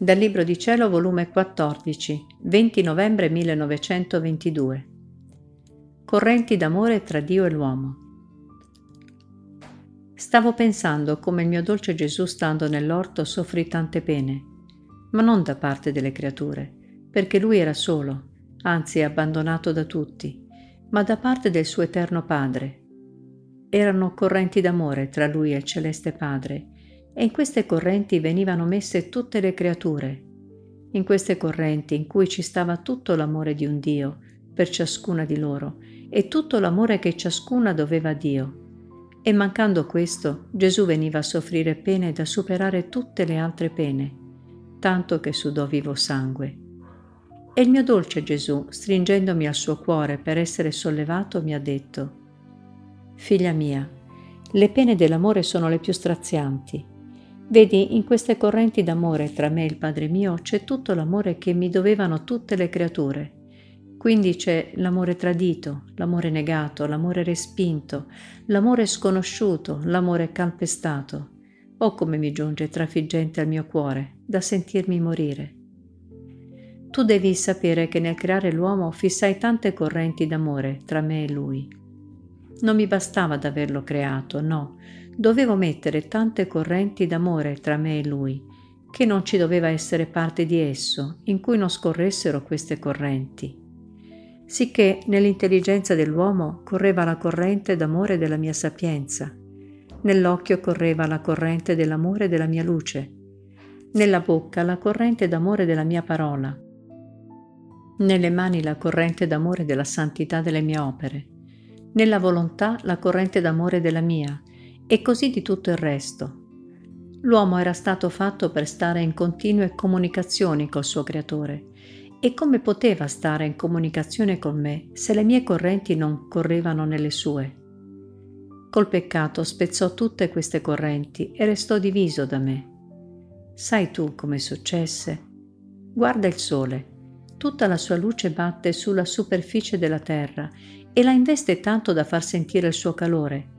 Dal Libro di Cielo, volume 14, 20 novembre 1922. Correnti d'amore tra Dio e l'uomo. Stavo pensando come il mio dolce Gesù stando nell'orto soffrì tante pene, ma non da parte delle creature, perché lui era solo, anzi abbandonato da tutti, ma da parte del suo eterno Padre. Erano correnti d'amore tra lui e il celeste Padre, e in queste correnti venivano messe tutte le creature, in queste correnti in cui ci stava tutto l'amore di un Dio per ciascuna di loro e tutto l'amore che ciascuna doveva a Dio. E mancando questo, Gesù veniva a soffrire pene da superare tutte le altre pene, tanto che sudò vivo sangue. E il mio dolce Gesù, stringendomi al suo cuore per essere sollevato, mi ha detto, Figlia mia, le pene dell'amore sono le più strazianti Vedi, in queste correnti d'amore tra me e il Padre mio c'è tutto l'amore che mi dovevano tutte le creature. Quindi c'è l'amore tradito, l'amore negato, l'amore respinto, l'amore sconosciuto, l'amore calpestato. Oh come mi giunge trafiggente al mio cuore, da sentirmi morire. Tu devi sapere che nel creare l'uomo fissai tante correnti d'amore tra me e lui. Non mi bastava d'averlo creato, no, dovevo mettere tante correnti d'amore tra me e lui, che non ci doveva essere parte di esso in cui non scorressero queste correnti. Sicché nell'intelligenza dell'uomo correva la corrente d'amore della mia sapienza, nell'occhio correva la corrente dell'amore della mia luce, nella bocca la corrente d'amore della mia parola, nelle mani la corrente d'amore della santità delle mie opere, nella volontà la corrente d'amore della mia, e così di tutto il resto. L'uomo era stato fatto per stare in continue comunicazioni col suo creatore e come poteva stare in comunicazione con me se le mie correnti non correvano nelle sue? Col peccato spezzò tutte queste correnti e restò diviso da me. Sai tu come successe? Guarda il sole. Tutta la sua luce batte sulla superficie della terra e la investe tanto da far sentire il suo calore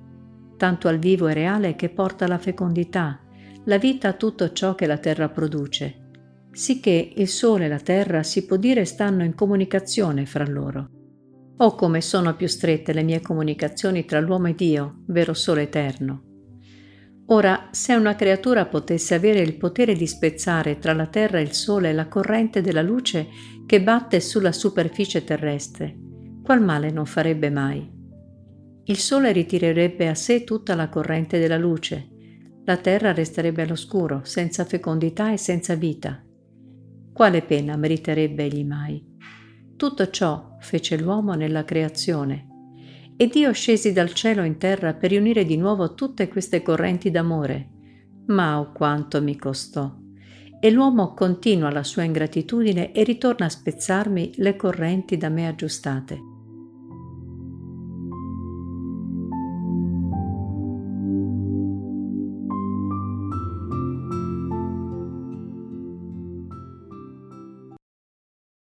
tanto al vivo e reale che porta la fecondità, la vita a tutto ciò che la terra produce, sicché il sole e la terra si può dire stanno in comunicazione fra loro. Oh come sono più strette le mie comunicazioni tra l'uomo e Dio, vero sole eterno. Ora, se una creatura potesse avere il potere di spezzare tra la terra e il sole la corrente della luce che batte sulla superficie terrestre, qual male non farebbe mai? Il sole ritirerebbe a sé tutta la corrente della luce, la terra resterebbe all'oscuro, senza fecondità e senza vita. Quale pena meriterebbe egli mai? Tutto ciò fece l'uomo nella creazione. E Dio scesi dal cielo in terra per riunire di nuovo tutte queste correnti d'amore. Ma oh quanto mi costò! E l'uomo continua la sua ingratitudine e ritorna a spezzarmi le correnti da me aggiustate.